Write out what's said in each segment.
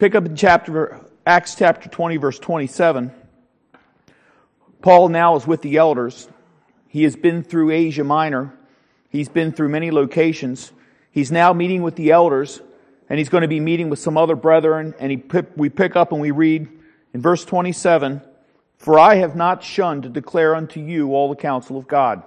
Pick up in chapter Acts chapter 20 verse 27. Paul now is with the elders. He has been through Asia Minor. He's been through many locations. He's now meeting with the elders and he's going to be meeting with some other brethren and he, we pick up and we read in verse 27, For I have not shunned to declare unto you all the counsel of God.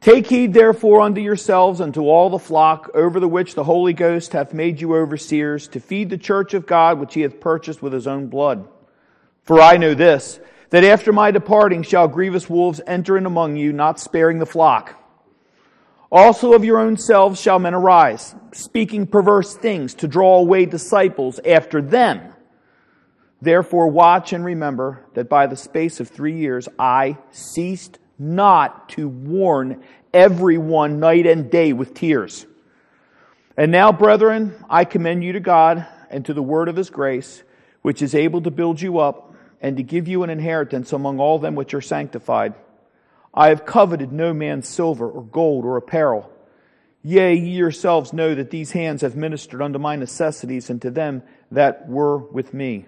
Take heed therefore unto yourselves and to all the flock over the which the Holy Ghost hath made you overseers to feed the church of God which he hath purchased with his own blood. For I know this, that after my departing shall grievous wolves enter in among you, not sparing the flock. Also of your own selves shall men arise, speaking perverse things to draw away disciples after them. Therefore watch and remember that by the space of three years I ceased not to warn everyone night and day with tears. And now, brethren, I commend you to God and to the word of his grace, which is able to build you up and to give you an inheritance among all them which are sanctified. I have coveted no man's silver or gold or apparel. Yea, ye yourselves know that these hands have ministered unto my necessities and to them that were with me.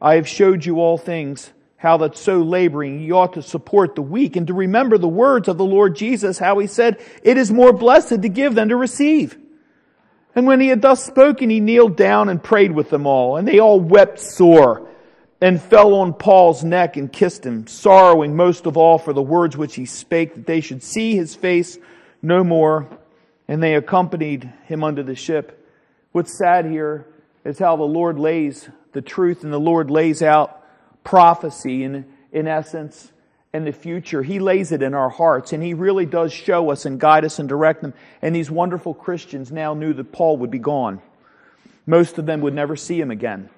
I have showed you all things how that so laboring ye ought to support the weak and to remember the words of the Lord Jesus, how he said, it is more blessed to give than to receive. And when he had thus spoken, he kneeled down and prayed with them all, and they all wept sore and fell on Paul's neck and kissed him, sorrowing most of all for the words which he spake, that they should see his face no more. And they accompanied him unto the ship. What's sad here is how the Lord lays the truth and the Lord lays out prophecy in, essence and the future. He lays it in our hearts and he really does show us and guide us and direct them. And these wonderful Christians now knew that Paul would be gone. Most of them would never see him again.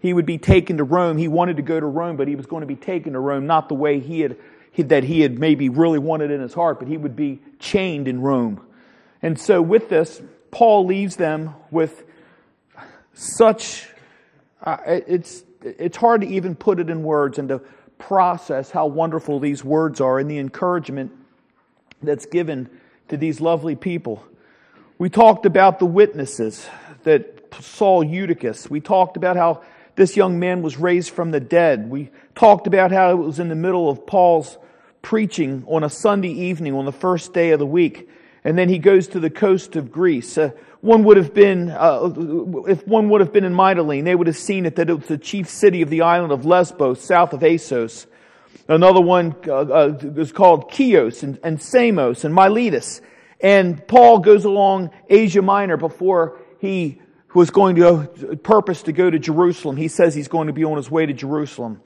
He would be taken to Rome. He wanted to go to Rome, but he was going to be taken to Rome, not the way he had, that he had maybe really wanted in his heart, but he would be chained in Rome. And so with this, Paul leaves them with such, uh, it's, it's hard to even put it in words and to process how wonderful these words are and the encouragement that's given to these lovely people. We talked about the witnesses that saw Eutychus. We talked about how this young man was raised from the dead. We talked about how it was in the middle of Paul's preaching on a Sunday evening on the first day of the week. And then he goes to the coast of Greece. Uh, one would have been, uh, if one would have been in Mytilene, they would have seen it that it was the chief city of the island of Lesbos, south of Assos. Another one uh, uh, is called Chios and, and Samos and Miletus. And Paul goes along Asia Minor before he was going to purpose to go to Jerusalem. He says he's going to be on his way to Jerusalem.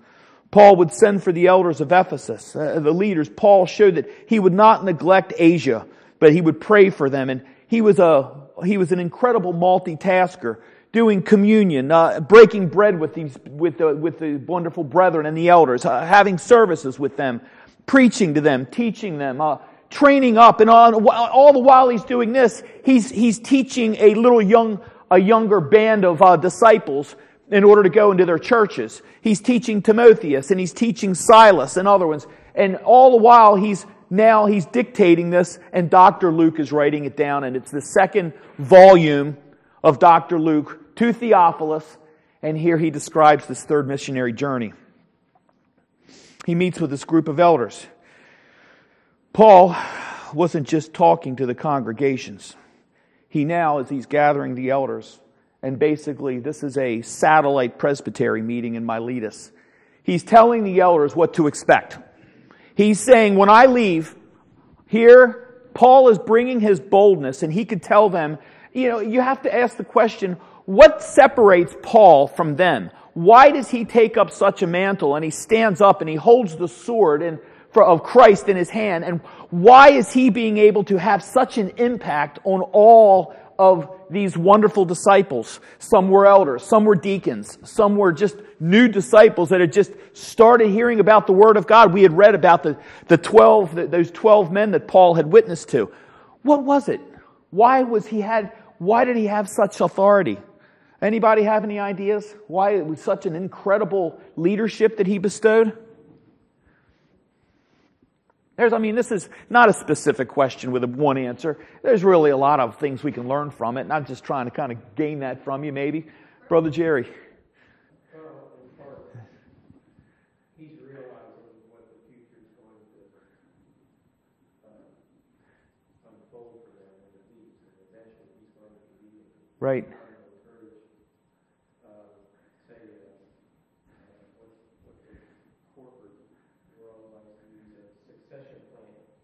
Paul would send for the elders of Ephesus, uh, the leaders. Paul showed that he would not neglect Asia, but he would pray for them. And he was a he was an incredible multitasker, doing communion, uh, breaking bread with these with the with the wonderful brethren and the elders, uh, having services with them, preaching to them, teaching them, uh, training up, and all, all the while he's doing this, he's he's teaching a little young a younger band of uh, disciples in order to go into their churches. He's teaching Timotheus and he's teaching Silas and other ones, and all the while he's now he's dictating this, and Dr. Luke is writing it down, and it's the second volume of Dr. Luke to Theophilus, and here he describes this third missionary journey. He meets with this group of elders. Paul wasn't just talking to the congregations. He now, as he's gathering the elders, and basically this is a satellite presbytery meeting in Miletus, he's telling the elders what to expect. He's saying, when I leave, here, Paul is bringing his boldness and he could tell them, you know, you have to ask the question, what separates Paul from them? Why does he take up such a mantle and he stands up and he holds the sword and, of Christ in his hand? And why is he being able to have such an impact on all of these wonderful disciples. Some were elders, some were deacons, some were just new disciples that had just started hearing about the Word of God. We had read about the, the 12, the, those 12 men that Paul had witnessed to. What was it? Why was he had, why did he have such authority? Anybody have any ideas why it was such an incredible leadership that he bestowed? There's, I mean, this is not a specific question with a one answer. There's really a lot of things we can learn from it, not just trying to kind of gain that from you, maybe. Brother Jerry. Right. Right. So he wants to build that leadership component in the church, knowing that, uh, and the important piece is that he's, and, and this section really, as you read it, Tim, just, it speaks to one of my favorite verses in the entire Bible. Amen. Take heed therefore unto yourselves and to all the flock over the which the Holy Ghost hath made you overseers to feed the church of God, which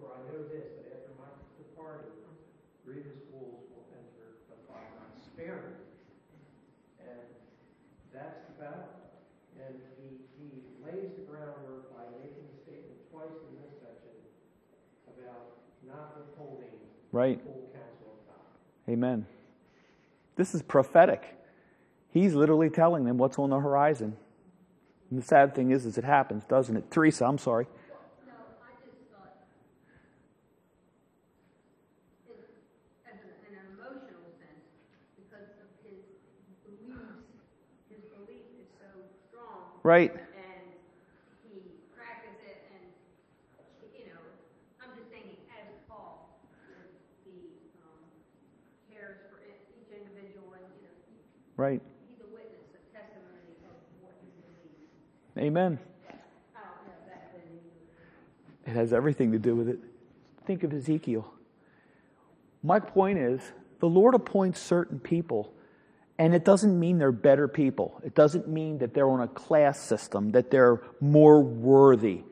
for I know this, that after my departing, grievous wolves will enter the flock not sparing. And that's the battle. And he, he lays the groundwork by making a statement twice in this section about not withholding Right. full counsel of God. Amen. This is prophetic. He's literally telling them what's on the horizon. And the sad thing is, is it happens, doesn't it? Teresa, I'm sorry. No, I just thought, it, as an, in an emotional sense, because of his beliefs, his belief is so strong, Right. and he practices it, and, you know, I'm just thinking as Paul, the, um, cares for each individual, and, you know, Right. he's a witness, a testimony of what he believes. Amen. I don't know if that had any It has everything to do with it. Think of Ezekiel. My point is, the Lord appoints certain people, and it doesn't mean they're better people. It doesn't mean that they're on a class system, that they're more worthy.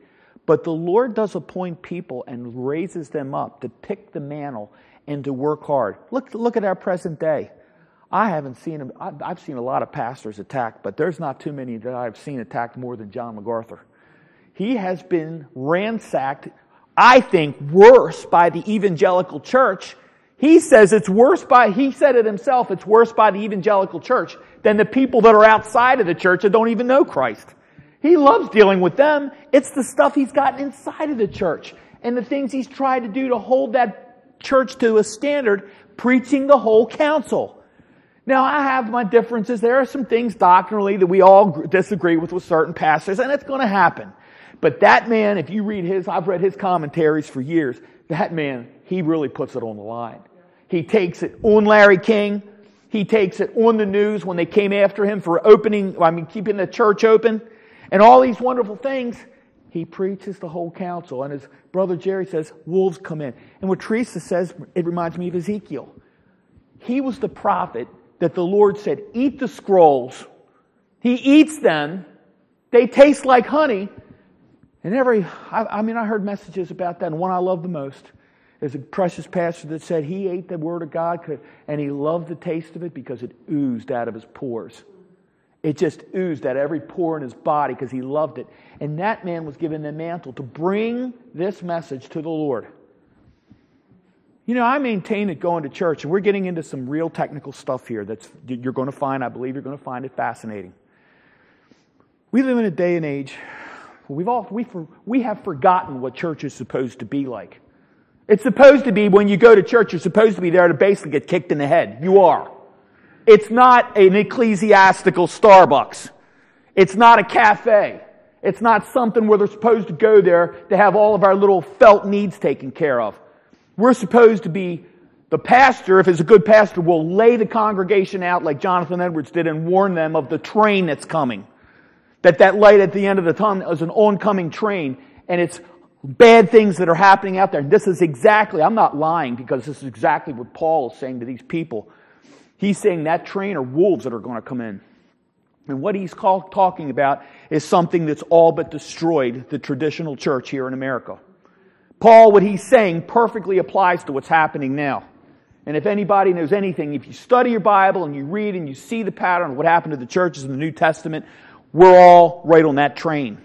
But the Lord does appoint people and raises them up to pick the mantle and to work hard. Look, look at our present day. I haven't seen I've seen a lot of pastors attacked, but there's not too many that I've seen attacked more than John MacArthur. He has been ransacked, I think, worse by the evangelical church. He says it's worse by, he said it himself, it's worse by the evangelical church than the people that are outside of the church that don't even know Christ. He loves dealing with them. It's the stuff he's gotten inside of the church and the things he's tried to do to hold that church to a standard, preaching the whole counsel. Now, I have my differences. There are some things doctrinally that we all disagree with with certain pastors, and it's going to happen. But that man, if you read his, I've read his commentaries for years, that man, he really puts it on the line. He takes it on Larry King. He takes it on the news when they came after him for opening, I mean, keeping the church open and all these wonderful things. He preaches the whole counsel. And his brother Jerry says, wolves come in. And what Teresa says, it reminds me of Ezekiel. He was the prophet that the Lord said, eat the scrolls. He eats them. They taste like honey. And every, I, I mean, I heard messages about that. And one I love the most is a precious pastor that said he ate the word of God and he loved the taste of it because it oozed out of his pores. It just oozed out every pore in his body because he loved it. And that man was given the mantle to bring this message to the Lord. You know, I maintain that going to church, and we're getting into some real technical stuff here that's you're going to find, I believe you're going to find it fascinating. We live in a day and age where we've all, we, we have forgotten what church is supposed to be like. It's supposed to be when you go to church, you're supposed to be there to basically get kicked in the head. You are. It's not an ecclesiastical Starbucks. It's not a cafe. It's not something where they're supposed to go there to have all of our little felt needs taken care of. We're supposed to be, the pastor, if it's a good pastor, will lay the congregation out like Jonathan Edwards did and warn them of the train that's coming. That that light at the end of the tunnel is an oncoming train and it's bad things that are happening out there. And this is exactly, I'm not lying because this is exactly what Paul is saying to these people. He's saying that train are wolves that are going to come in. And what he's call, talking about is something that's all but destroyed the traditional church here in America. Paul, what he's saying perfectly applies to what's happening now. And if anybody knows anything, if you study your Bible and you read and you see the pattern of what happened to the churches in the New Testament, we're all right on that train.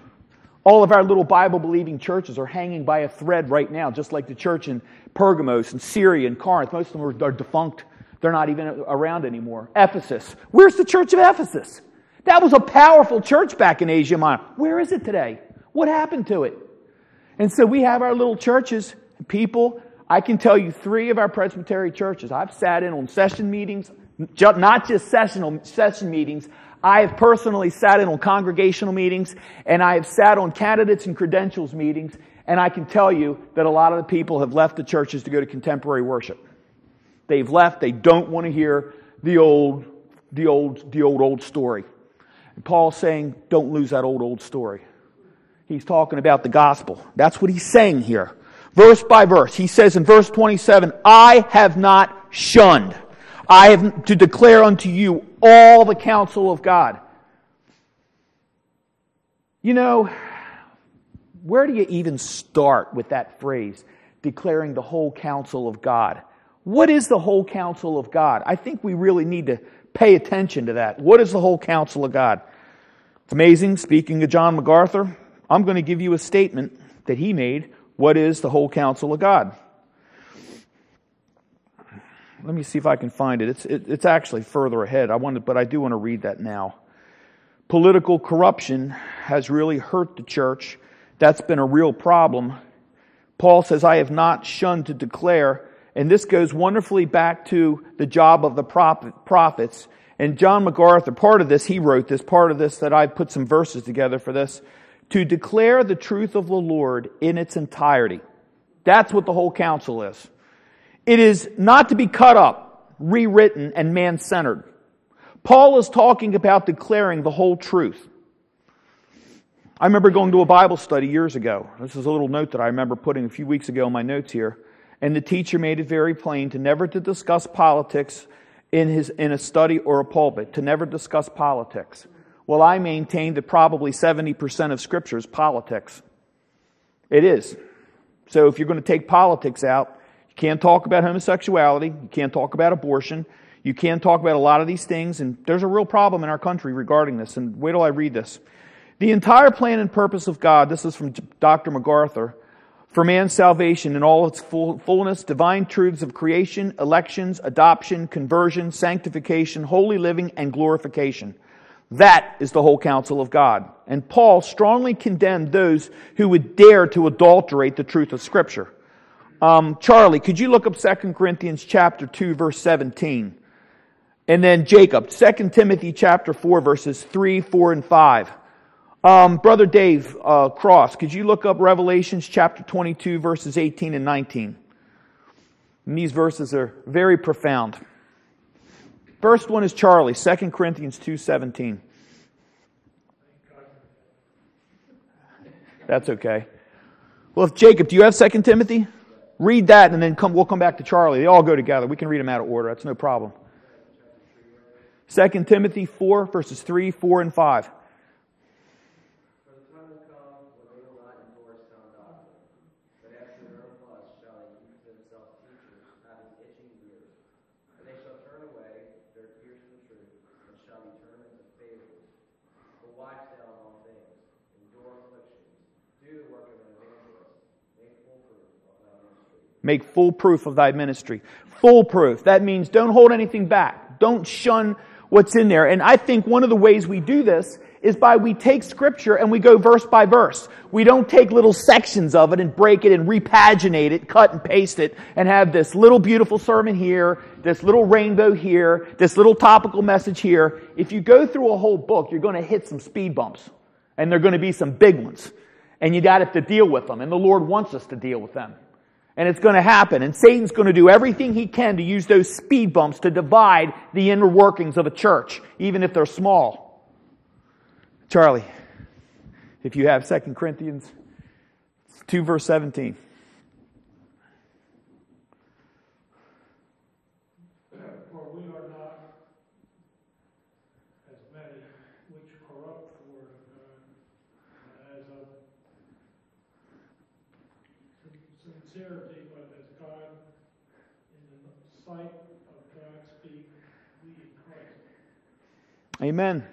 All of our little Bible believing churches are hanging by a thread right now, just like the church in Pergamos and Syria and Corinth. Most of them are, are defunct. They're not even around anymore. Ephesus. Where's the church of Ephesus? That was a powerful church back in Asia Minor. Where is it today? What happened to it? And so we have our little churches, people. I can tell you three of our Presbytery churches. I've sat in on session meetings, not just sessional, session meetings. I have personally sat in on congregational meetings and I have sat on candidates and credentials meetings and I can tell you that a lot of the people have left the churches to go to contemporary worship. They've left. They don't want to hear the old, the old, the old, old story. And Paul's saying, don't lose that old, old story. He's talking about the gospel. That's what he's saying here. Verse by verse. He says in verse 27, I have not shunned. I have to declare unto you all the counsel of God. You know, where do you even start with that phrase, declaring the whole counsel of God? What is the whole counsel of God? I think we really need to pay attention to that. What is the whole counsel of God? It's amazing. Speaking of John MacArthur, I'm going to give you a statement that he made. What is the whole counsel of God? Let me see if I can find it. It's, it, it's actually further ahead. I wanted, but I do want to read that now. Political corruption has really hurt the church that's been a real problem. Paul says, I have not shunned to declare, and this goes wonderfully back to the job of the prophets. And John MacArthur, part of this, he wrote this, part of this that I put some verses together for this, to declare the truth of the Lord in its entirety. That's what the whole counsel is. It is not to be cut up, rewritten, and man-centered. Paul is talking about declaring the whole truth. I remember going to a Bible study years ago. This is a little note that I remember putting a few weeks ago in my notes here. And the teacher made it very plain to never to discuss politics in, his, in a study or a pulpit, to never discuss politics. Well, I maintain that probably 70% of Scripture is politics. It is. So if you're going to take politics out, you can't talk about homosexuality, you can't talk about abortion, you can't talk about a lot of these things, and there's a real problem in our country regarding this. And wait till I read this. The entire plan and purpose of God, this is from Dr. MacArthur, for man's salvation in all its full, fullness, divine truths of creation, elections, adoption, conversion, sanctification, holy living, and glorification. That is the whole counsel of God. And Paul strongly condemned those who would dare to adulterate the truth of Scripture. Um, Charlie, could you look up 2 Corinthians chapter 2, verse 17? And then Jacob, 2 Timothy chapter 4, verses 3, 4, and 5. Um, Brother Dave uh, Cross, could you look up Revelations chapter 22, verses 18 and 19? And these verses are very profound. First one is Charlie, 2 Corinthians 2.17. That's okay. Well, if Jacob, do you have 2 Timothy? Read that and then come, we'll come back to Charlie. They all go together. We can read them out of order. That's no problem. 2 Timothy 4, verses 3, 4, and 5. Make full proof of thy ministry. Full proof. That means don't hold anything back. Don't shun what's in there. And I think one of the ways we do this is by we take scripture and we go verse by verse. We don't take little sections of it and break it and repaginate it, cut and paste it, and have this little beautiful sermon here, this little rainbow here, this little topical message here. If you go through a whole book, you're going to hit some speed bumps. And they're going to be some big ones. And you got to deal with them. And the Lord wants us to deal with them. And it's going to happen. And Satan's going to do everything he can to use those speed bumps to divide the inner workings of a church, even if they're small. Charlie, if you have 2 Corinthians 2 verse 17. Sincerity, but as God, in the sight of God, speak, we in Christ. Amen.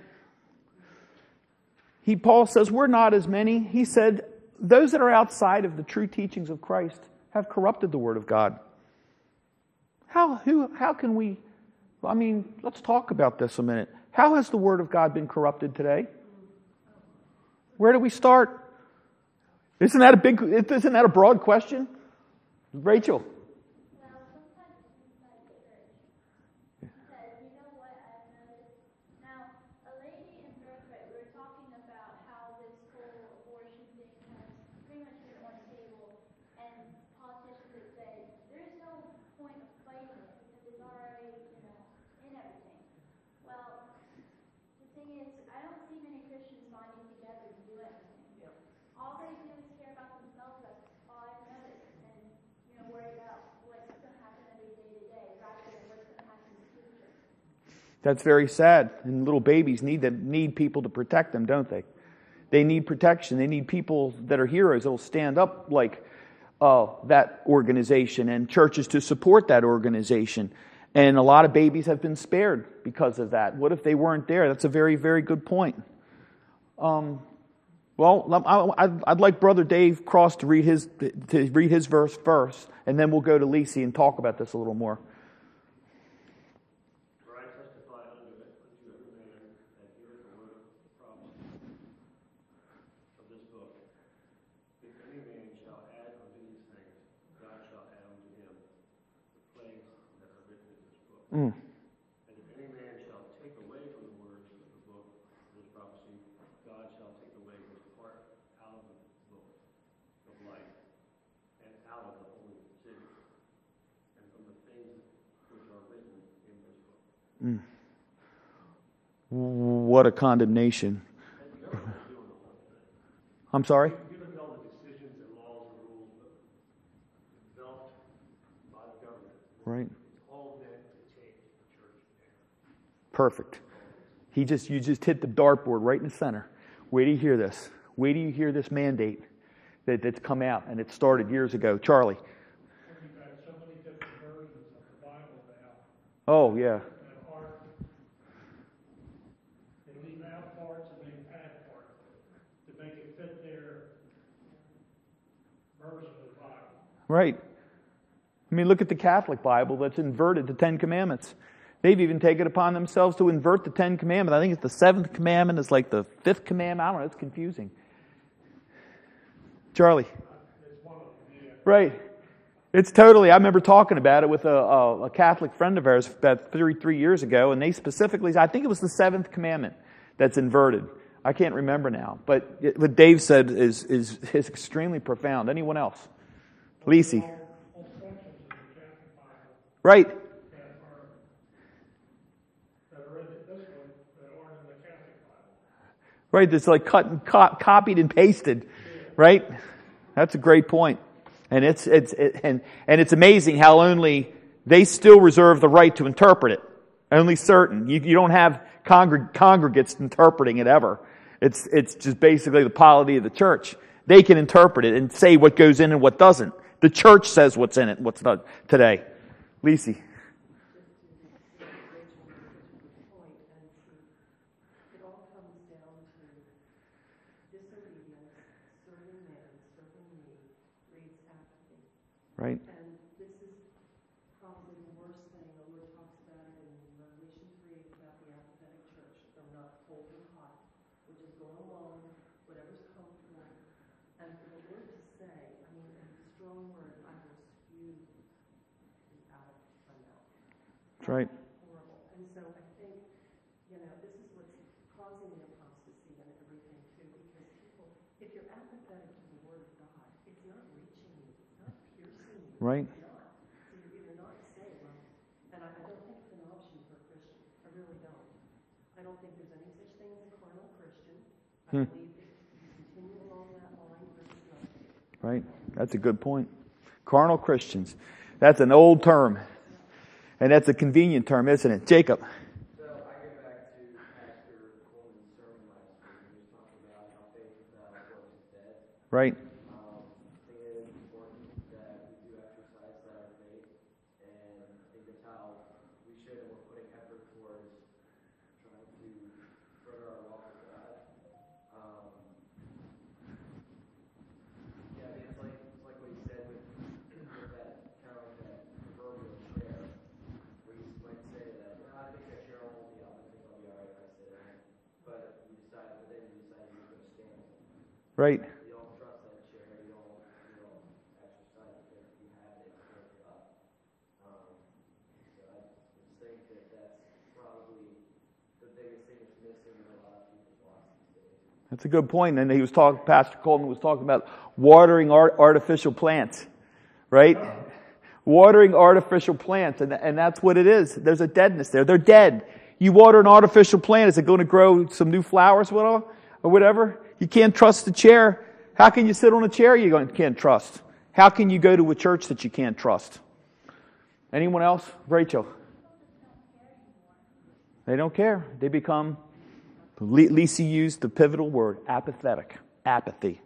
He, Paul says, we're not as many. He said, those that are outside of the true teachings of Christ have corrupted the Word of God. How, who, how can we I mean, let's talk about this a minute. How has the Word of God been corrupted today? Where do we start? Isn't that a big, isn't that a broad question? Rachel. Well, sometimes it seems like church. Because you know what I've noticed? Now, a lady in Birthright, we were talking about how this whole abortion thing has pretty much been on the table, and politicians have said, there's no point of fighting it because it's already, you know, in everything. Well, the thing is, I don't see many Christians bonding together to do anything. All they do is care about themselves, that's all I've noticed, and, you know, worry about what's gonna happen every day to day, rather than what's gonna happen in the future. That's very sad. And little babies need them, need people to protect them, don't they? They need protection. They need people that are heroes that will stand up like uh, that organization and churches to support that organization. And a lot of babies have been spared because of that. What if they weren't there? That's a very, very good point. Um, well, I'd like Brother Dave Cross to read his to read his verse first, and then we'll go to Lisi and talk about this a little more. For I testify unto it, unto every man that heareth the word of the prophecy of this book. If any man shall add unto these things, God shall add unto him the plagues that are written in this book. Mm. And if any man shall take away from the words of the book of this prophecy, God shall take away his part out of the book of life, and out of the holy city, and from the things which are written in this book. What a condemnation. I'm sorry? Given all the decisions and laws and rules developed by the government, Right. it's all meant to take the church down. Perfect. He just you just hit the dartboard right in the center. Wait till you hear this. Wait till you hear this mandate that, that's come out and it started years ago. Charlie. So many different versions of the Bible now, Oh yeah. and art. They leave out parts and they add parts to make it fit their version of the Bible. Right. I mean, look at the Catholic Bible that's inverted the Ten Commandments. They've even taken upon themselves to invert the Ten Commandments. I think it's the seventh commandment is like the fifth commandment. I don't know. It's confusing. Charlie. It's. Right. It's totally. I remember talking about it with a, a, a Catholic friend of ours about three, three years ago, and they specifically, I think it was the seventh commandment that's inverted. I can't remember now, but what Dave said is, is, is extremely profound. Anyone else? Lisi. Right. Right. It's like cut and co- copied and pasted. Right. That's a great point. And it's, it's, it, and, and it's amazing how only they still reserve the right to interpret it. Only certain. You, you don't have congreg- congregates interpreting it ever. It's, it's just basically the polity of the church. They can interpret it and say what goes in and what doesn't. The church says what's in it, what's not today. Lisi. point and to, it all comes down to disobedience, serving man, serving me, breeds apathy. Right. And this is probably the worst thing, the Lord talks about it in Revelation three, about the apathetic church, from not cold and hot, which is going along, whatever's comfortable. And for the Lord to say, I mean, in a strong word, I will spew you out of my mouth That's right. horrible. And so I think, you know, this is what's causing the apostasy and everything too, because people, if you're apathetic to the word of God, it's not reaching you, it's not piercing you. Right. It's not. So you're either not saved, and I, I don't think it's an option for a I really don't. I don't think there's any such thing as a carnal Christian. I Hmm. believe that you continue along that line, you're just. Right? That's a good point. Carnal Christians. That's an old term. And that's a convenient term, isn't it? Jacob. So I get back to Pastor Coleman's sermon last week, and he was talking about how faith without works is dead. Right? Um, I think it is important that we do exercise that our faith, and I think that's how we should, and we're putting effort towards trying to further our walk with God. Um, yeah, I mean, it's like, it's like what you said with, with that, kind of like that proverbial chair, where you might say that, "Ah, Right. You don't trust that chair, you don't, you don't exercise it if you have it hooked up. Um, so I just think that that's probably the biggest thing that's missing in a lot of people's lives these days. That's a good point. And he was talking, Pastor Coleman was talking about watering art, artificial plants, right? Watering artificial plants. And, and that's what it is. There's a deadness there. They're dead. You water an artificial plant, is it going to grow some new flowers or whatever? You can't trust the chair. How can you sit on a chair you can't trust? How can you go to a church that you can't trust? Anyone else? Rachel. They don't care. They become, Lisa used the pivotal word, apathetic. Apathy.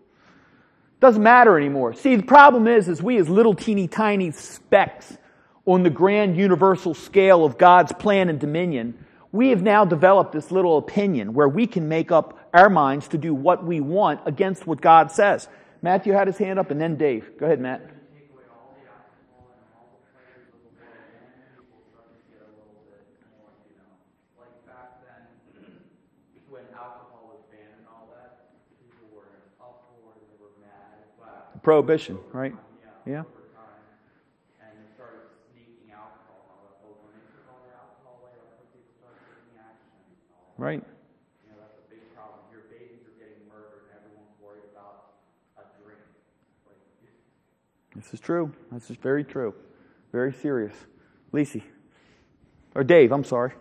Doesn't matter anymore. See, the problem is, is we as little teeny tiny specks on the grand universal scale of God's plan and dominion, we have now developed this little opinion where we can make up our minds to do what we want against what God says. Matthew had his hand up and then Dave. Go ahead, Matt. Prohibition, right? Yeah. Over time, and they started sneaking alcohol and all that, but when they took all their alcohol away, that's when people started taking action and all that. Right. You know, that's a big problem. Your babies are getting murdered and everyone's worried about a drink. Like, This is true. This is very true. Very serious. Lisi. Or Dave, I'm sorry.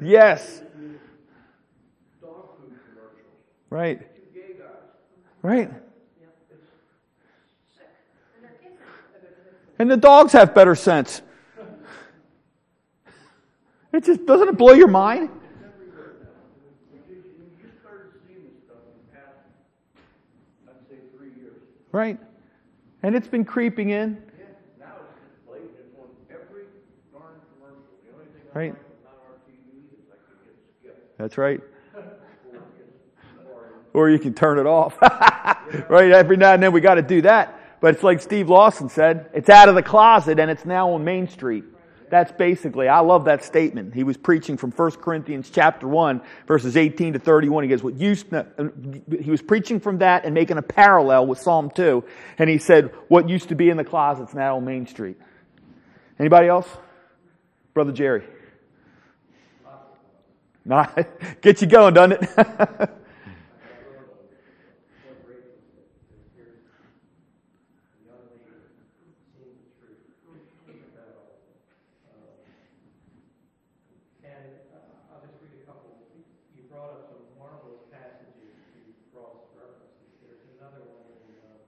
Yes. Right. Right. And the dogs have better sense. It just doesn't it blow your mind? Right. And it's been creeping in. Right. That's right. Or you can turn it off. right? Every now and then we got to do that. But it's like Steve Lawson said, it's out of the closet and it's now on Main Street. That's basically, I love that statement. He was preaching from 1 Corinthians chapter 1, verses 18 to 31. He goes, what used, uh, he was preaching from that and making a parallel with Psalm 2. And he said, what used to be in the closet's now on Main Street. Anybody else? Brother Jerry. Nah, get you going, doesn't it? And uh, I'll just read a couple. You brought up some marvelous passages to cross references. There's another one in, uh,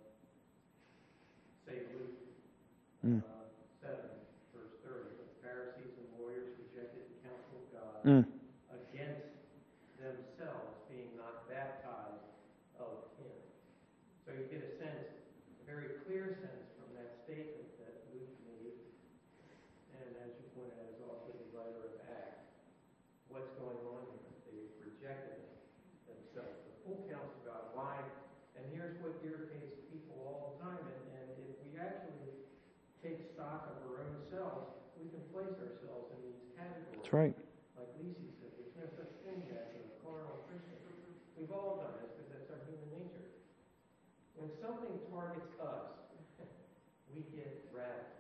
say, Luke Mm. uh, 7, verse 30. The Pharisees and lawyers rejected the counsel of God Mm. against themselves being not baptized of him. So you get a sense, a very clear sense from that statement that Luke made, and as you pointed out, is also the writer of Acts. What's going on here? They rejected themselves, the full of God. Why? And here's what irritates people all the time, and, and if we actually take stock of our own selves, we can place ourselves in these categories That's right. like Lisi said, there's no such thing as a carnal Christian. We've all done this because that's our human nature. When targets us, we get rattled.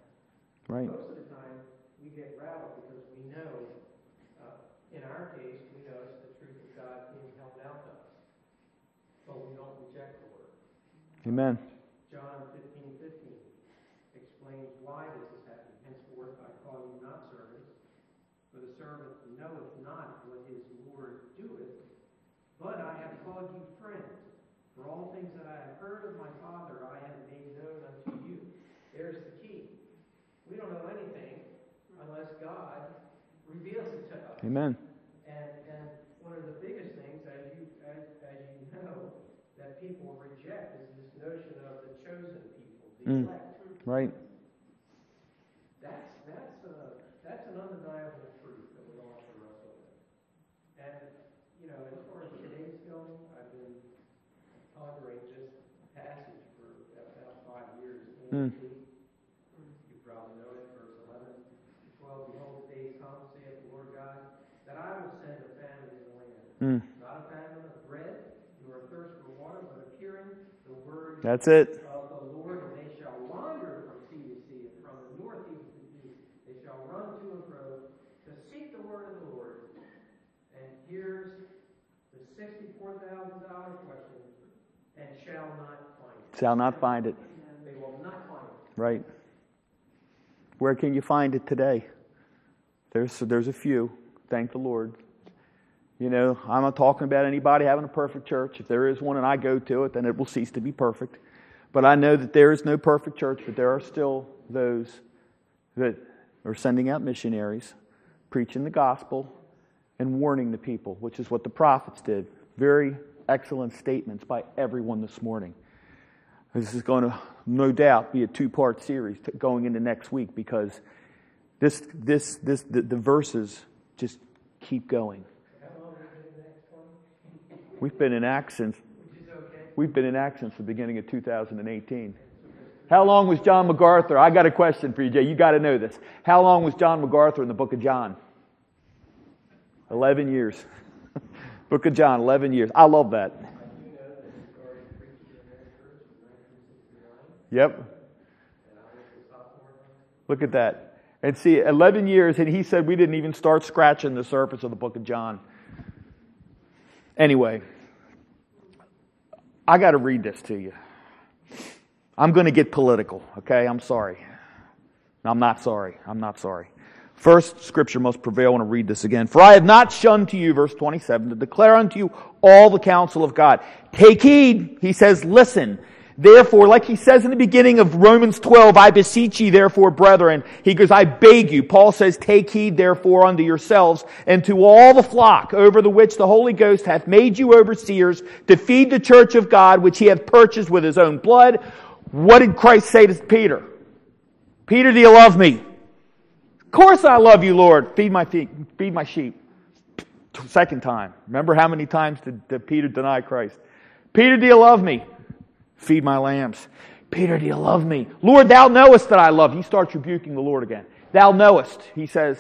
Right. Most of the time, we get rattled because we know, uh, in our case, we know it's the truth of God being held out to us. But we don't reject the word. Amen. John 15, 15 explains why this is happening. Henceforth I call you not servants, for the servant knoweth not what his Lord doeth, but I have called you friends. For all things that I have heard of my Father I have made known unto you. There's the key. We don't know anything unless God reveals it to us. Amen. And, and one of the biggest things, as you, as, as you know, that people reject is this notion of the chosen people, the Mm. elect. Right. That's, that's, uh, that's an undeniable truth that we all have to wrestle with. And, you know, as far as today's going, I've been pondering this passage for about five years. Mm. You probably know it, verse 11 to 12. Behold, the days come, saith the Lord God, that I will send a famine in the land. Mm. Not a famine of bread, nor a thirst for water, but appearing the word. That's it. Shall not find it. They will not find it. Right. Where can you find it today? There's there's a few. Thank the Lord. You know, I'm not talking about anybody having a perfect church. If there is one and I go to it, then it will cease to be perfect. But I know that there is no perfect church, but there are still those that are sending out missionaries, preaching the gospel, and warning the people, which is what the prophets did. Very excellent statements by everyone this morning. This is going to, no doubt, be a two part series going into next week because this, this, this, the, the verses just keep going. We've been in Acts since we've been in Acts since the beginning of 2018. How long was John MacArthur? I got a question for you, Jay. You got to know this. How long was John MacArthur in the book of John? 11 years. book of John, 11 years. I love that. Yep. Look at that. And see, 11 years, and he said we didn't even start scratching the surface of the book of John. Anyway, I got to read this to you. I'm going to get political, okay? I'm sorry. I'm not sorry. I'm not sorry. First, scripture must prevail. I want to read this again. For I have not shunned to you, verse 27, to declare unto you all the counsel of God. Take heed, he says, listen. Therefore, like he says in the beginning of Romans 12, I beseech ye therefore, brethren. He goes, I beg you. Paul says, take heed therefore unto yourselves and to all the flock over the which the Holy Ghost hath made you overseers to feed the church of God, which he hath purchased with his own blood. What did Christ say to Peter? Peter, do you love me? Of course I love you, Lord. Feed my feed my sheep. Second time. Remember how many times did, did Peter deny Christ? Peter, do you love me? Feed my lambs. Peter, do you love me? Lord, thou knowest that I love you. He starts rebuking the Lord again. Thou knowest. He says,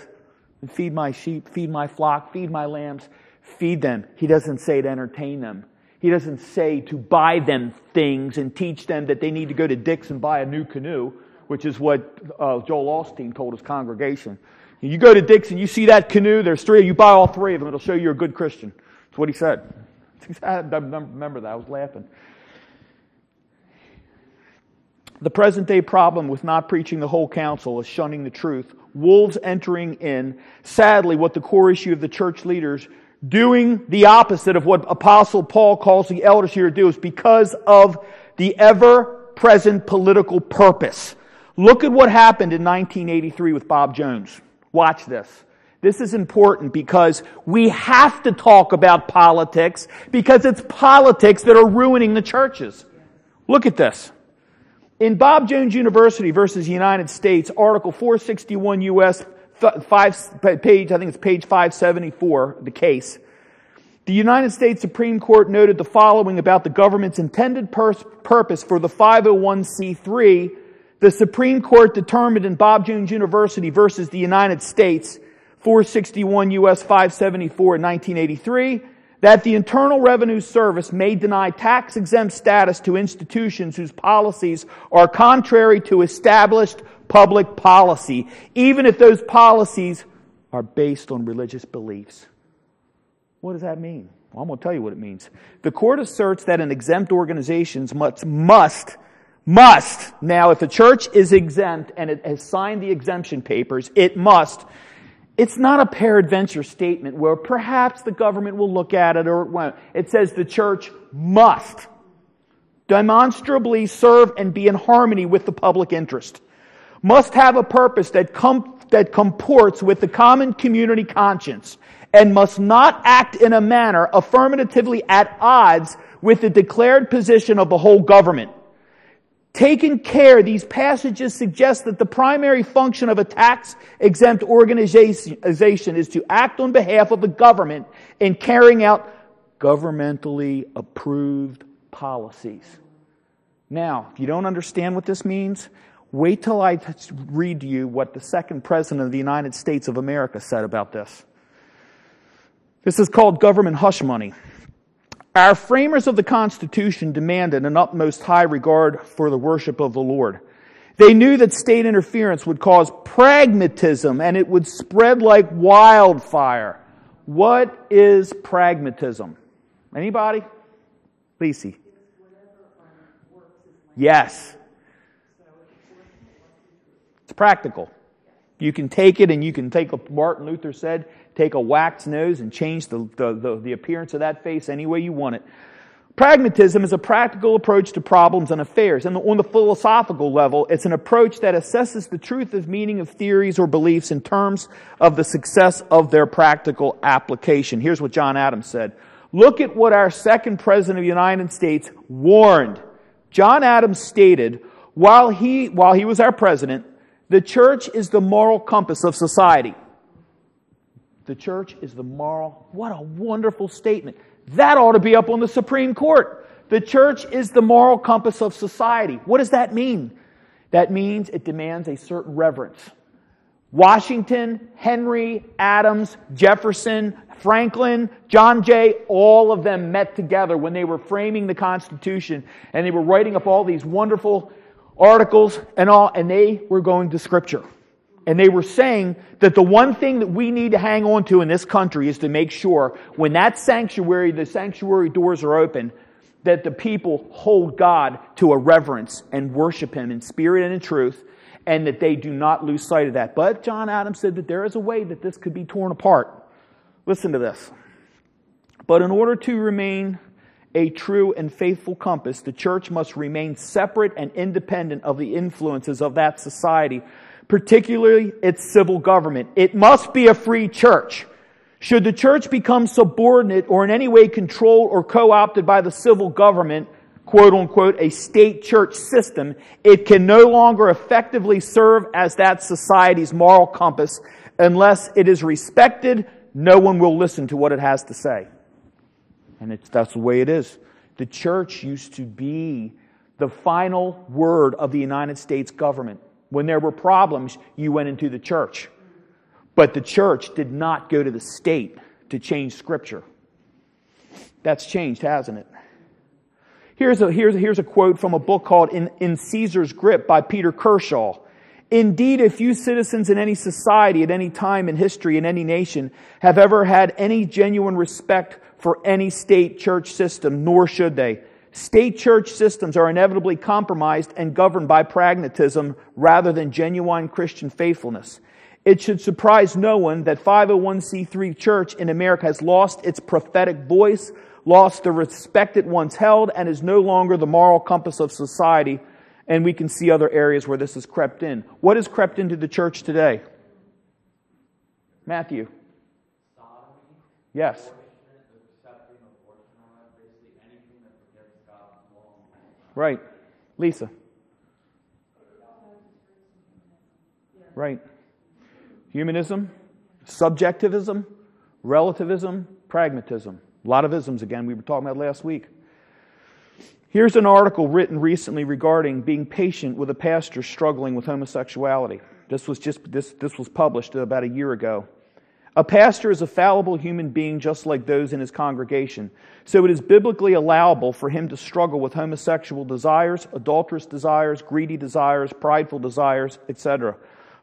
feed my sheep, feed my flock, feed my lambs, feed them. He doesn't say to entertain them. He doesn't say to buy them things and teach them that they need to go to Dick's and buy a new canoe, which is what uh, Joel Osteen told his congregation. You go to Dick's and you see that canoe, there's three, you buy all three of them, it'll show you're a good Christian. That's what he said. I remember that, I was laughing. The present day problem with not preaching the whole counsel is shunning the truth. Wolves entering in. Sadly, what the core issue of the church leaders doing the opposite of what Apostle Paul calls the elders here to do is because of the ever present political purpose. Look at what happened in 1983 with Bob Jones. Watch this. This is important because we have to talk about politics because it's politics that are ruining the churches. Look at this. In Bob Jones University versus United States, Article 461 U.S. Five, page, I think it's page 574, the case. The United States Supreme Court noted the following about the government's intended pers- purpose for the 501c3. The Supreme Court determined in Bob Jones University versus the United States, 461 U.S. 574 in 1983, that the Internal Revenue Service may deny tax exempt status to institutions whose policies are contrary to established public policy, even if those policies are based on religious beliefs. What does that mean? Well, I'm going to tell you what it means. The court asserts that an exempt organization must, must, must, now if a church is exempt and it has signed the exemption papers, it must it's not a peradventure statement where perhaps the government will look at it or it won't. It says the church must demonstrably serve and be in harmony with the public interest, must have a purpose that, com- that comports with the common community conscience, and must not act in a manner affirmatively at odds with the declared position of the whole government. Taken care, these passages suggest that the primary function of a tax exempt organization is to act on behalf of the government in carrying out governmentally approved policies. Now, if you don't understand what this means, wait till I read to you what the second president of the United States of America said about this. This is called government hush money. Our framers of the Constitution demanded an utmost high regard for the worship of the Lord. They knew that state interference would cause pragmatism and it would spread like wildfire. What is pragmatism? Anybody? Lisi. Yes. It's practical. You can take it and you can take, what Martin Luther said, take a wax nose and change the, the, the, the appearance of that face any way you want it. Pragmatism is a practical approach to problems and affairs. And on the philosophical level, it's an approach that assesses the truth of meaning of theories or beliefs in terms of the success of their practical application. Here's what John Adams said. Look at what our second president of the United States warned. John Adams stated, while he, while he was our president, the church is the moral compass of society. The church is the moral. What a wonderful statement. That ought to be up on the Supreme Court. The church is the moral compass of society. What does that mean? That means it demands a certain reverence. Washington, Henry, Adams, Jefferson, Franklin, John Jay, all of them met together when they were framing the Constitution and they were writing up all these wonderful articles and all, and they were going to Scripture. And they were saying that the one thing that we need to hang on to in this country is to make sure when that sanctuary, the sanctuary doors are open, that the people hold God to a reverence and worship Him in spirit and in truth, and that they do not lose sight of that. But John Adams said that there is a way that this could be torn apart. Listen to this. But in order to remain a true and faithful compass, the church must remain separate and independent of the influences of that society, particularly its civil government. It must be a free church. Should the church become subordinate or in any way controlled or co-opted by the civil government, quote unquote, a state church system, it can no longer effectively serve as that society's moral compass unless it is respected, no one will listen to what it has to say. And that's the way it is. The church used to be the final word of the United States government. When there were problems, you went into the church. But the church did not go to the state to change Scripture. That's changed, hasn't it? Here's a, here's, here's a quote from a book called In, In Caesar's Grip by Peter Kershaw. Indeed, a few citizens in any society at any time in history in any nation have ever had any genuine respect for any state church system, nor should they. State church systems are inevitably compromised and governed by pragmatism rather than genuine Christian faithfulness. It should surprise no one that 501c3 church in America has lost its prophetic voice, lost the respect it once held, and is no longer the moral compass of society and we can see other areas where this has crept in. What has crept into the church today? Matthew. Yes. Right. Lisa. Right. Humanism, subjectivism, relativism, pragmatism. A lot of isms again, we were talking about last week. Here's an article written recently regarding being patient with a pastor struggling with homosexuality. This was just this, this was published about a year ago. A pastor is a fallible human being just like those in his congregation. So it is biblically allowable for him to struggle with homosexual desires, adulterous desires, greedy desires, prideful desires, etc.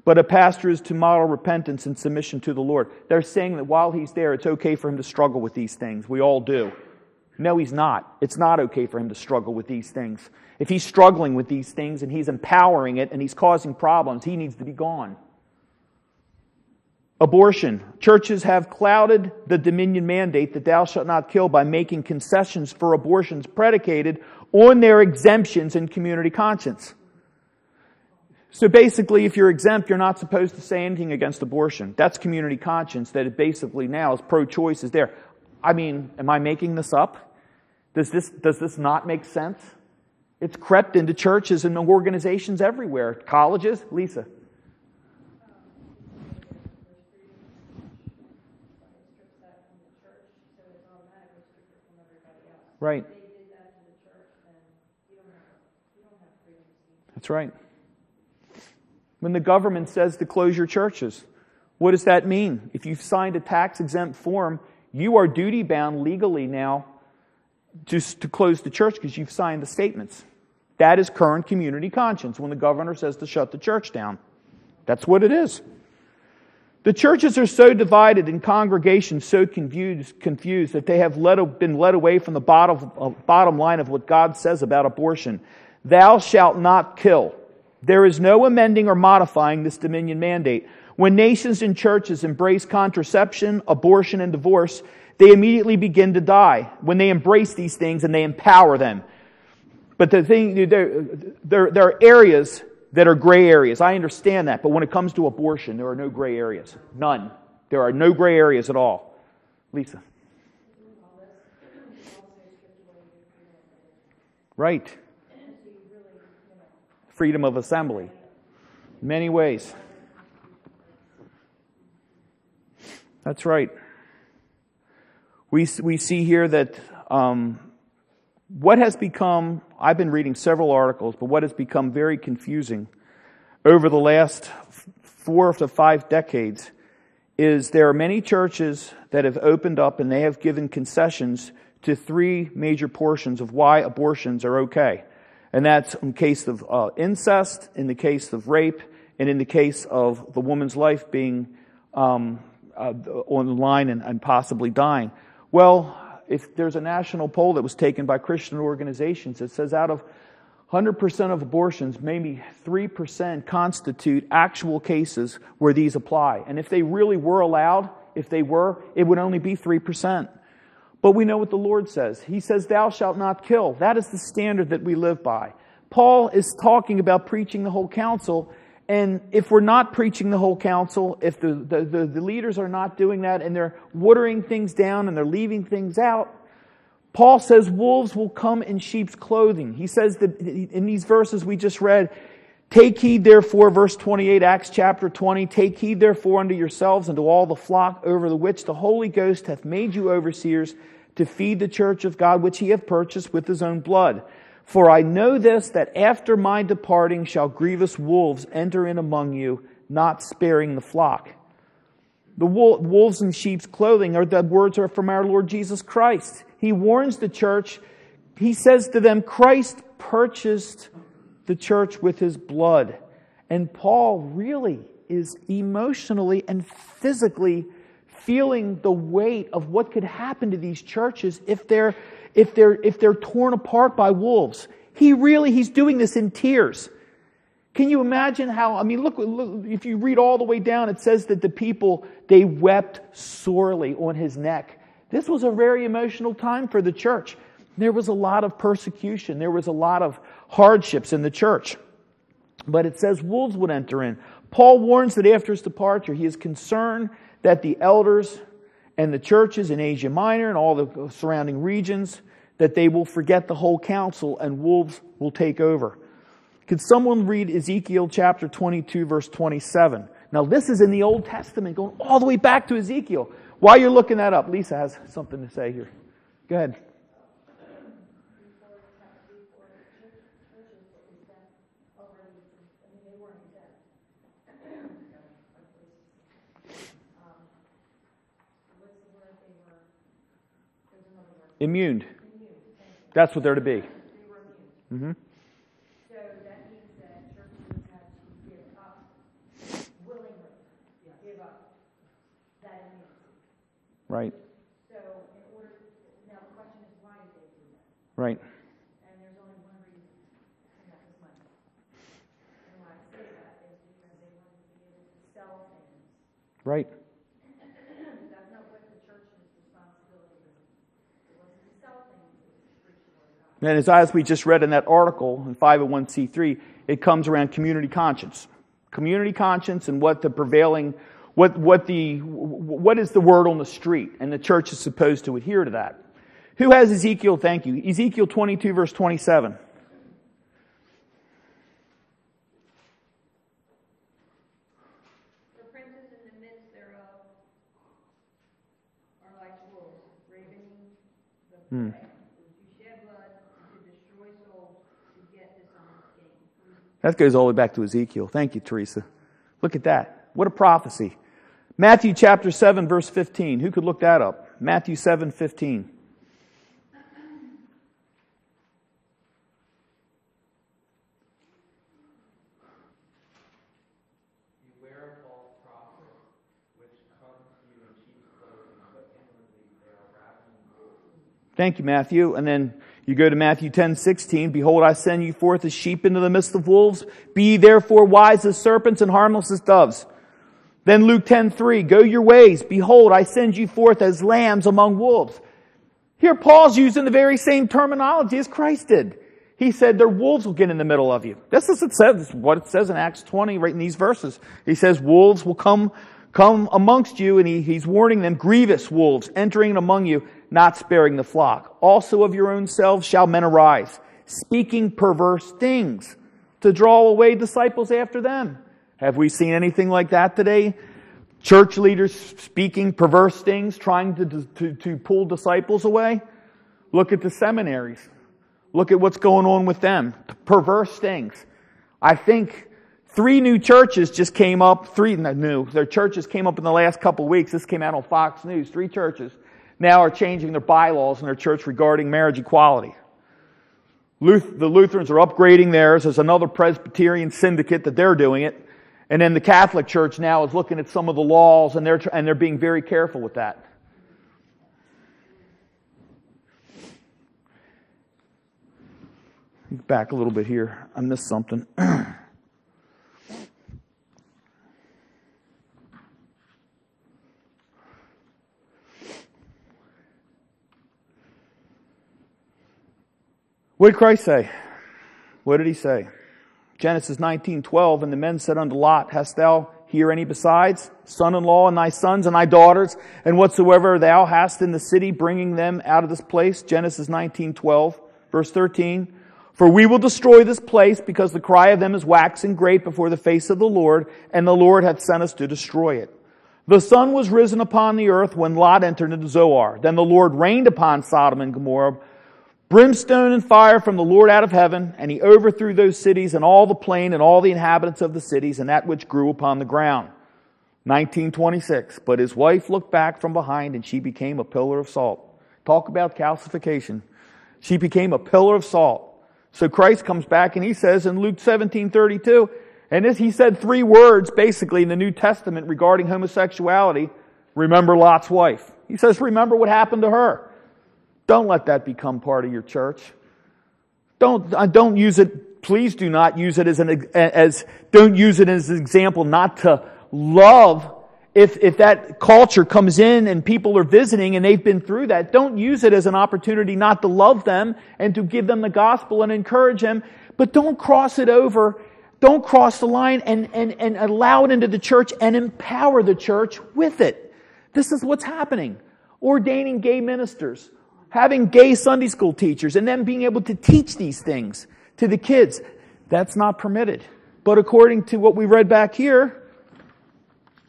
But a pastor is to model repentance and submission to the Lord. They're saying that while he's there, it's okay for him to struggle with these things. We all do. No, he's not. It's not okay for him to struggle with these things. If he's struggling with these things and he's empowering it and he's causing problems, he needs to be gone. Abortion. Churches have clouded the dominion mandate that thou shalt not kill by making concessions for abortions predicated on their exemptions in community conscience. So basically, if you're exempt, you're not supposed to say anything against abortion. That's community conscience that it basically now is pro-choice is there. I mean, am I making this up? Does this, does this not make sense? It's crept into churches and organizations everywhere. Colleges? Lisa. Right. That's right. When the government says to close your churches, what does that mean? If you've signed a tax exempt form, you are duty bound legally now just to close the church because you've signed the statements. That is current community conscience when the governor says to shut the church down. That's what it is. The churches are so divided and congregations so confused, confused that they have led, been led away from the bottom, uh, bottom line of what God says about abortion. Thou shalt not kill. There is no amending or modifying this dominion mandate. When nations and churches embrace contraception, abortion, and divorce, they immediately begin to die when they embrace these things and they empower them. But the thing, there, there, there are areas that are gray areas. I understand that. But when it comes to abortion, there are no gray areas. None. There are no gray areas at all. Lisa. Right. Freedom of assembly. Many ways. That's right. We, we see here that um, what has become, I've been reading several articles, but what has become very confusing over the last four to five decades is there are many churches that have opened up and they have given concessions to three major portions of why abortions are okay. And that's in case of uh, incest, in the case of rape, and in the case of the woman's life being um, uh, on the line and, and possibly dying. Well, if there's a national poll that was taken by Christian organizations that says out of 100% of abortions, maybe 3% constitute actual cases where these apply. And if they really were allowed, if they were, it would only be 3%. But we know what the Lord says. He says, Thou shalt not kill. That is the standard that we live by. Paul is talking about preaching the whole counsel. And if we're not preaching the whole counsel, if the, the, the, the leaders are not doing that and they're watering things down and they're leaving things out, Paul says wolves will come in sheep's clothing. He says that in these verses we just read, Take heed therefore, verse 28, Acts chapter 20, take heed therefore unto yourselves and to all the flock over the which the Holy Ghost hath made you overseers to feed the church of God which he hath purchased with his own blood. For I know this, that after my departing shall grievous wolves enter in among you, not sparing the flock. The wolves in sheep's clothing are the words are from our Lord Jesus Christ. He warns the church. He says to them, Christ purchased the church with his blood. And Paul really is emotionally and physically feeling the weight of what could happen to these churches if they're, if they're, if they're torn apart by wolves. He really, he's doing this in tears. Can you imagine how, I mean, look, look, if you read all the way down, it says that the people, they wept sorely on his neck. This was a very emotional time for the church. There was a lot of persecution. There was a lot of hardships in the church. But it says wolves would enter in. Paul warns that after his departure, he is concerned that the elders and the churches in Asia Minor and all the surrounding regions, that they will forget the whole counsel and wolves will take over. Could someone read Ezekiel chapter 22 verse 27? Now this is in the Old Testament going all the way back to Ezekiel. While you're looking that up, Lisa has something to say here. Go ahead. Immune. That's what they're to be. Mm-hmm. Right. So in order, now the question is why did they do that? Right. And there's only one reason, and that. Right. That's not what the church's responsibility is. It wasn't to sell things, it was to preach the word of God. And as, as we just read in that article in 501c3, it comes around community conscience. Community conscience and what the prevailing what, what, the, what is the word on the street? And the church is supposed to adhere to that. Who has Ezekiel? Thank you. Ezekiel 22 verse 27. That goes all the way back to Ezekiel. Thank you, Teresa. Look at that. What a prophecy. Matthew chapter 7, verse 15. Who could look that up? Matthew 7, 15. Thank you, Matthew. And then you go to Matthew 10, 16. Behold, I send you forth as sheep into the midst of wolves. Be therefore wise as serpents and harmless as doves. Then Luke 10, 3. Go your ways. Behold, I send you forth as lambs among wolves. Here Paul's using the very same terminology as Christ did. He said their wolves will get in the middle of you. This is what it says, what it says in Acts 20 right in these verses. He says wolves will come, come amongst you and he, he's warning them, grievous wolves entering among you not sparing the flock. Also of your own selves shall men arise, speaking perverse things to draw away disciples after them. Have we seen anything like that today? Church leaders speaking perverse things, trying to, to, to pull disciples away? Look at the seminaries. Look at what's going on with them. Perverse things. I think three new churches just came up, three new, their churches came up in the last couple weeks. This came out on Fox News. Three churches now are changing their bylaws in their church regarding marriage equality. the Lutherans are upgrading theirs. There's another Presbyterian syndicate that they're doing it. And then the Catholic Church now is looking at some of the laws and they're, and they're being very careful with that. Back a little bit here. I missed something. What did Christ say? What did he say? Genesis 19:12 and the men said unto Lot, hast thou here any besides son-in-law and thy sons and thy daughters and whatsoever thou hast in the city bringing them out of this place? Genesis 19:12 verse 13 For we will destroy this place because the cry of them is waxing great before the face of the Lord and the Lord hath sent us to destroy it. The sun was risen upon the earth when Lot entered into Zoar. Then the Lord rained upon Sodom and Gomorrah brimstone and fire from the Lord out of heaven, and he overthrew those cities and all the plain and all the inhabitants of the cities and that which grew upon the ground. 1926. But his wife looked back from behind and she became a pillar of salt. Talk about calcification. She became a pillar of salt. So Christ comes back and he says in Luke 17, 32, and he said three words basically in the New Testament regarding homosexuality. Remember Lot's wife. He says, remember what happened to her. Don't let that become part of your church. Don't, uh, don't use it, please do not use it as an, as, don't use it as an example not to love. If, if that culture comes in and people are visiting and they've been through that, don't use it as an opportunity not to love them and to give them the gospel and encourage them, but don't cross it over. Don't cross the line and, and, and allow it into the church and empower the church with it. This is what's happening. Ordaining gay ministers having gay Sunday school teachers and then being able to teach these things to the kids. That's not permitted. But according to what we read back here,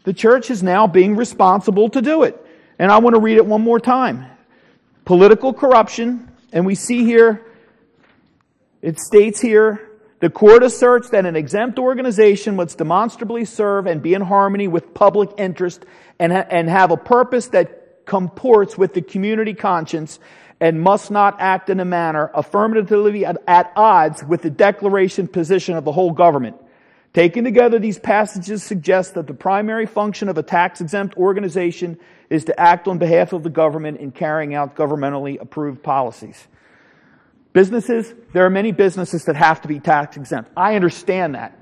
the church is now being responsible to do it. And I want to read it one more time. Political corruption, and we see here, it states here, the court asserts that an exempt organization must demonstrably serve and be in harmony with public interest and, ha- and have a purpose that comports with the community conscience and must not act in a manner affirmatively at, at odds with the declaration position of the whole government. Taken together, these passages suggest that the primary function of a tax exempt organization is to act on behalf of the government in carrying out governmentally approved policies. Businesses, there are many businesses that have to be tax exempt. I understand that.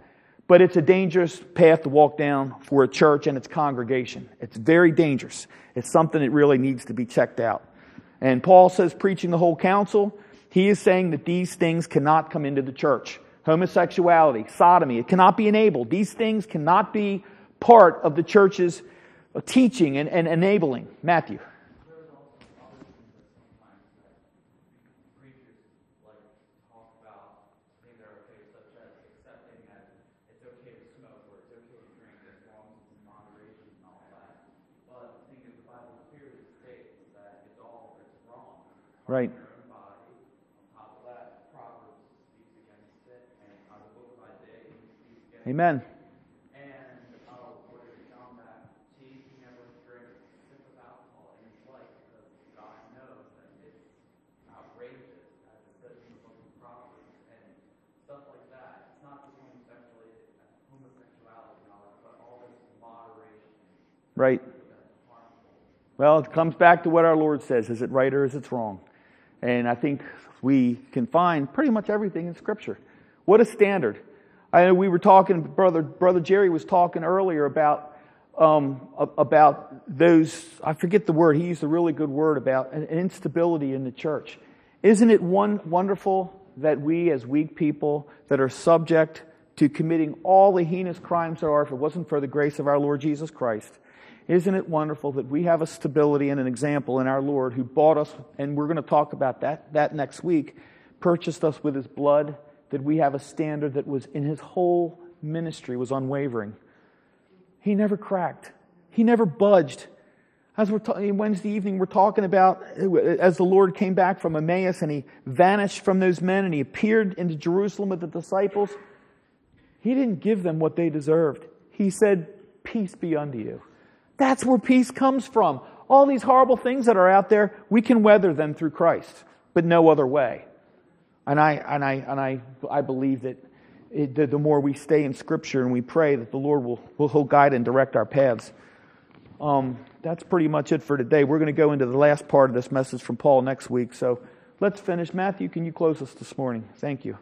But it's a dangerous path to walk down for a church and its congregation. It's very dangerous. It's something that really needs to be checked out. And Paul says, preaching the whole counsel, he is saying that these things cannot come into the church. Homosexuality, sodomy, it cannot be enabled. These things cannot be part of the church's teaching and, and enabling. Matthew. Right. Amen. Right. Well, it comes back to what our Lord says. Is it right or is it wrong? And I think we can find pretty much everything in Scripture. What a standard. I know we were talking, brother, brother Jerry was talking earlier about, um, about those, I forget the word, he used a really good word about an instability in the church. Isn't it one wonderful that we as weak people that are subject to committing all the heinous crimes there are if it wasn't for the grace of our Lord Jesus Christ? Isn't it wonderful that we have a stability and an example in our Lord who bought us, and we're going to talk about that, that next week, purchased us with his blood, that we have a standard that was in his whole ministry was unwavering. He never cracked. He never budged. As we're ta- Wednesday evening, we're talking about as the Lord came back from Emmaus and he vanished from those men and he appeared into Jerusalem with the disciples. He didn't give them what they deserved. He said, Peace be unto you. That's where peace comes from. All these horrible things that are out there, we can weather them through Christ, but no other way. And I, and I, and I, I believe that it, the, the more we stay in Scripture and we pray that the Lord will, will He'll guide and direct our paths. Um, that's pretty much it for today. We're going to go into the last part of this message from Paul next week. So let's finish. Matthew, can you close us this morning? Thank you.